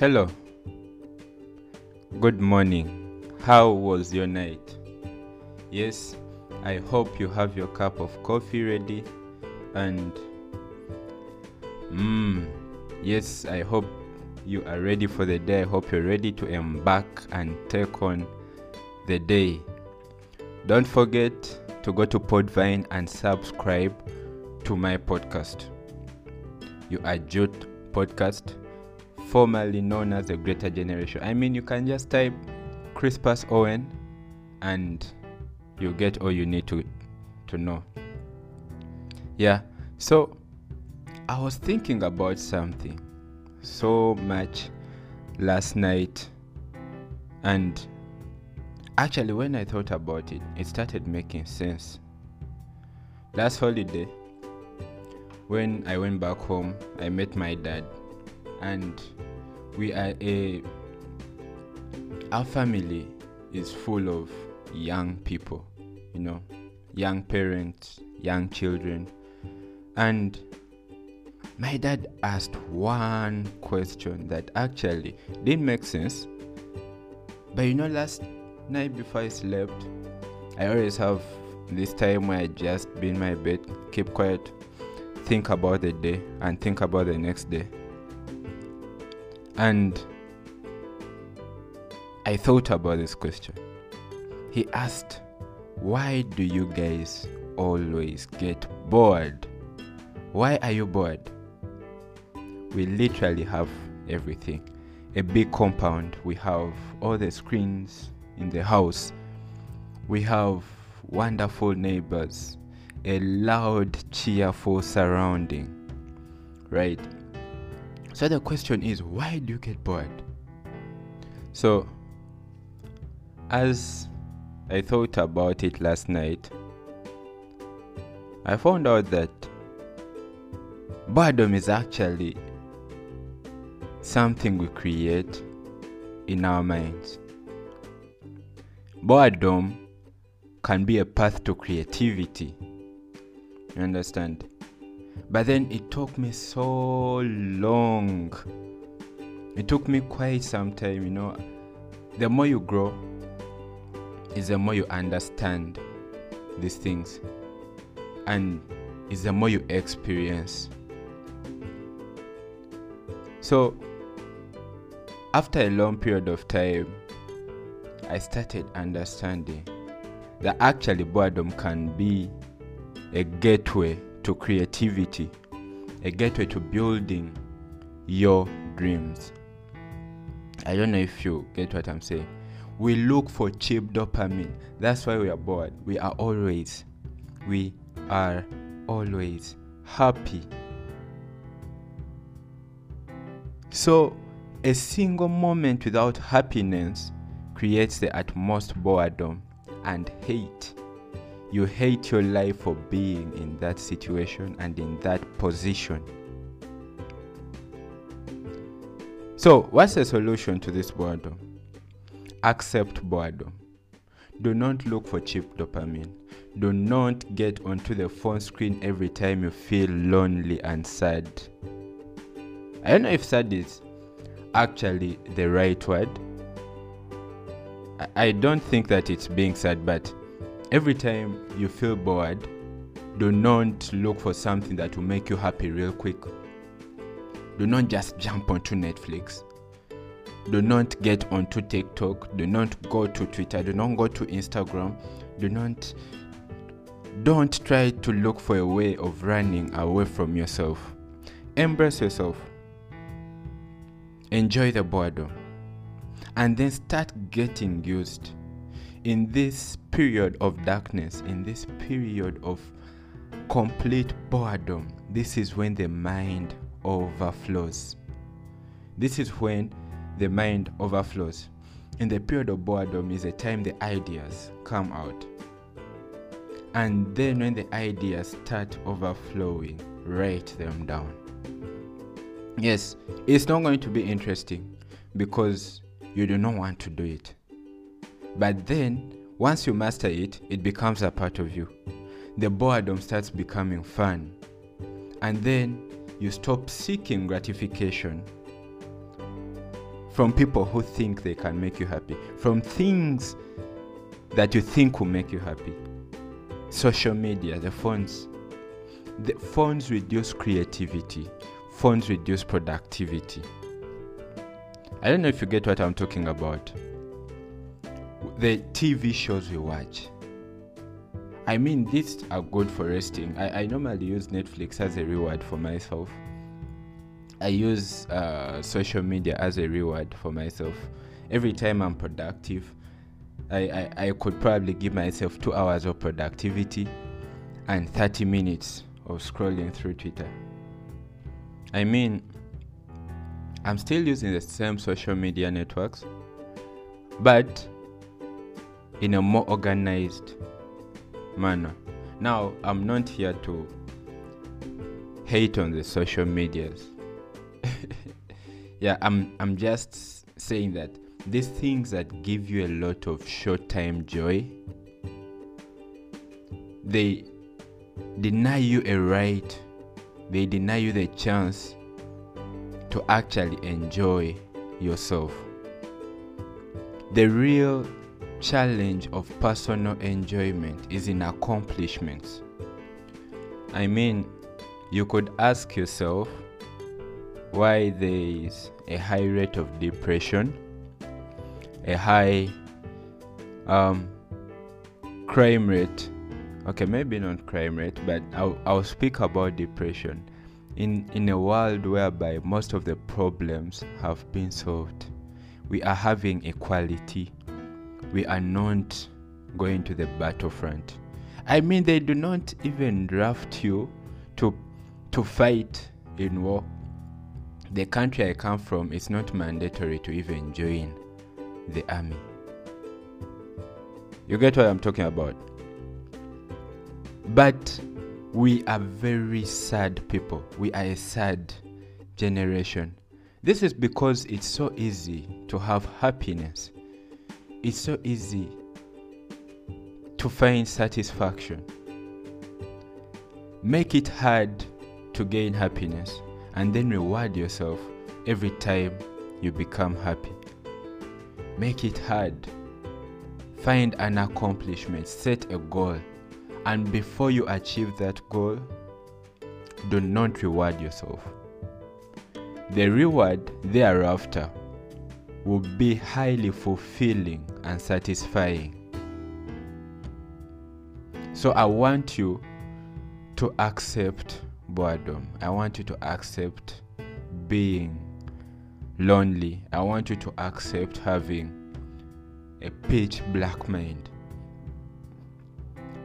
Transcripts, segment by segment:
Hello. Good morning. How was your night? Yes, I hope you have your cup of coffee ready and mmm yes, I hope you are ready for the day. I hope you're ready to embark and take on the day. Don't forget to go to Podvine and subscribe to my podcast. You are Jute Podcast, formerly known as the Greater Generation. I mean, you can just type Crispus Owen and you get all you need to to know. Yeah. So I was thinking about something so much last night and actually when I thought about it, it started making sense. Last holiday when I went back home, I met my dad and we are a our family is full of young people, you know, young parents, young children. And my dad asked one question that actually didn't make sense. But you know, last night before I slept, I always have this time where I just be in my bed, keep quiet, think about the day, and think about the next day. And I thought about this question. He asked, Why do you guys always get bored? Why are you bored? We literally have everything. A big compound, we have all the screens in the house, we have wonderful neighbors, a loud, cheerful surrounding, right? So the question is, why do you get bored? So, as I thought about it last night, I found out that boredom is actually something we create in our minds. Boredom can be a path to creativity. You understand? But then it took me so long. It took me quite some time, you know. The more you grow, is the more you understand these things. And is the more you experience. So, after a long period of time, I started understanding that actually boredom can be a gateway to creativity, a gateway to building your dreams. I don't know if you get what I'm saying. We look for cheap dopamine. That's why we are bored. We are always, we are always happy. So, a single moment without happiness creates the utmost boredom and hate. You hate your life for being in that situation and in that position. So, what's the solution to this boredom? Accept boredom. Do not look for cheap dopamine. Do not get onto the phone screen every time you feel lonely and sad. I don't know if sad is actually the right word. I don't think that it's being sad, but every time you feel bored, do not look for something that will make you happy real quick. Do not just jump onto Netflix. Do not get onto TikTok. Do not go to Twitter. Do not go to Instagram. Do not don't try to look for a way of running away from yourself. Embrace yourself. Enjoy the boredom. And then start getting used. In this period of darkness, in this period of complete boredom, this is when the mind overflows. This is when the mind overflows. In the period of boredom is a time the ideas come out. And then when the ideas start overflowing, write them down. Yes, it's not going to be interesting because you do not want to do it. But then, once you master it, it becomes a part of you. The boredom starts becoming fun. And then you stop seeking gratification from people who think they can make you happy, from things that you think will make you happy. Social media, the phones. The phones reduce creativity, phones reduce productivity. I don't know if you get what I'm talking about. The TV shows we watch. I mean, these are good for resting. I, I normally use Netflix as a reward for myself. I use uh, social media as a reward for myself. Every time I'm productive, I, I, I could probably give myself two hours of productivity and 30 minutes of scrolling through Twitter. I mean, I'm still using the same social media networks, but in a more organized manner. Now, I'm not here to hate on the social medias. yeah, I'm I'm just saying that these things that give you a lot of short-time joy they deny you a right they deny you the chance to actually enjoy yourself the real challenge of personal enjoyment is in accomplishments i mean you could ask yourself why there is a high rate of depression a high um, crime rate. Okay, maybe not crime rate, but I'll, I'll speak about depression. In, in a world whereby most of the problems have been solved, we are having equality. We are not going to the battlefront. I mean, they do not even draft you to, to fight in war. The country I come from is not mandatory to even join the army. You get what I'm talking about? But we are very sad people. We are a sad generation. This is because it's so easy to have happiness. It's so easy to find satisfaction. Make it hard to gain happiness and then reward yourself every time you become happy. Make it hard. Find an accomplishment, set a goal, and before you achieve that goal, do not reward yourself. The reward thereafter will be highly fulfilling and satisfying. So I want you to accept boredom. I want you to accept being lonely. I want you to accept having a pitch black mind.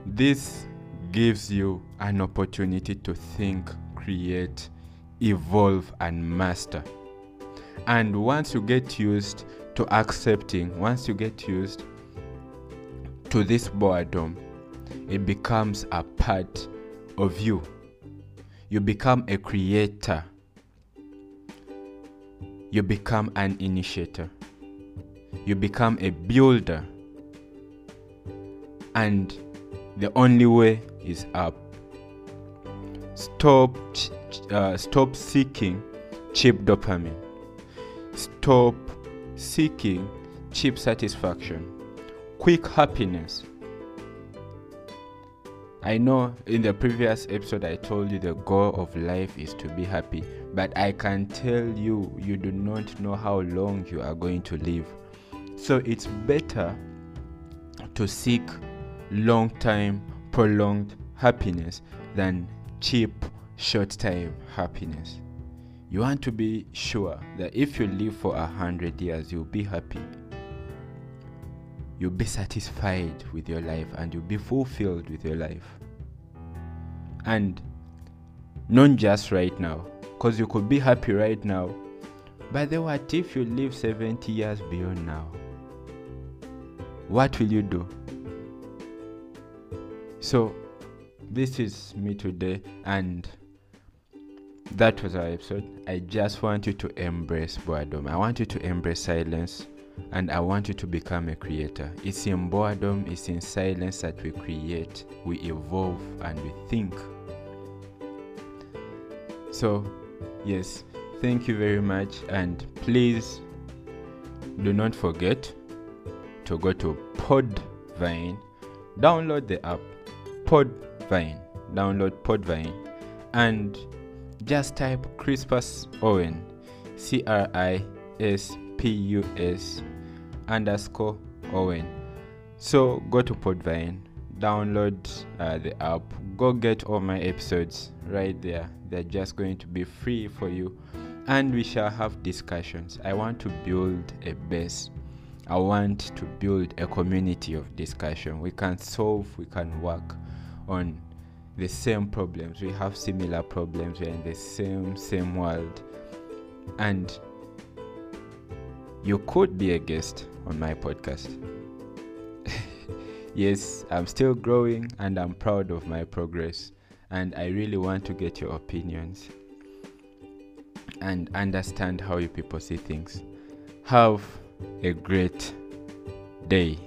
This gives you an opportunity to think, create, evolve, and master. And once you get used to accepting, once you get used to this boredom, it becomes a part of you. You become a creator. You become an initiator. You become a builder. And the only way is up. Stop, uh, stop seeking cheap dopamine. Stop seeking cheap satisfaction, quick happiness. I know in the previous episode I told you the goal of life is to be happy, but I can tell you, you do not know how long you are going to live. So it's better to seek long time, prolonged happiness than cheap, short time happiness. You want to be sure that if you live for a hundred years, you'll be happy. You'll be satisfied with your life and you'll be fulfilled with your life. And not just right now, because you could be happy right now. But then, what if you live 70 years beyond now? What will you do? So, this is me today, and that was our episode. I just want you to embrace boredom. I want you to embrace silence and I want you to become a creator. It's in boredom, it's in silence that we create, we evolve, and we think. So, yes, thank you very much, and please do not forget to go to Podvine, download the app Podvine, download Podvine, and just type Crispus Owen, C R I S P U S underscore Owen. So go to Podvine, download uh, the app, go get all my episodes right there. They're just going to be free for you, and we shall have discussions. I want to build a base. I want to build a community of discussion. We can solve, we can work on the same problems. We have similar problems. We're in the same same world, and you could be a guest on my podcast. yes, I'm still growing and I'm proud of my progress, and I really want to get your opinions and understand how you people see things. Have a great day.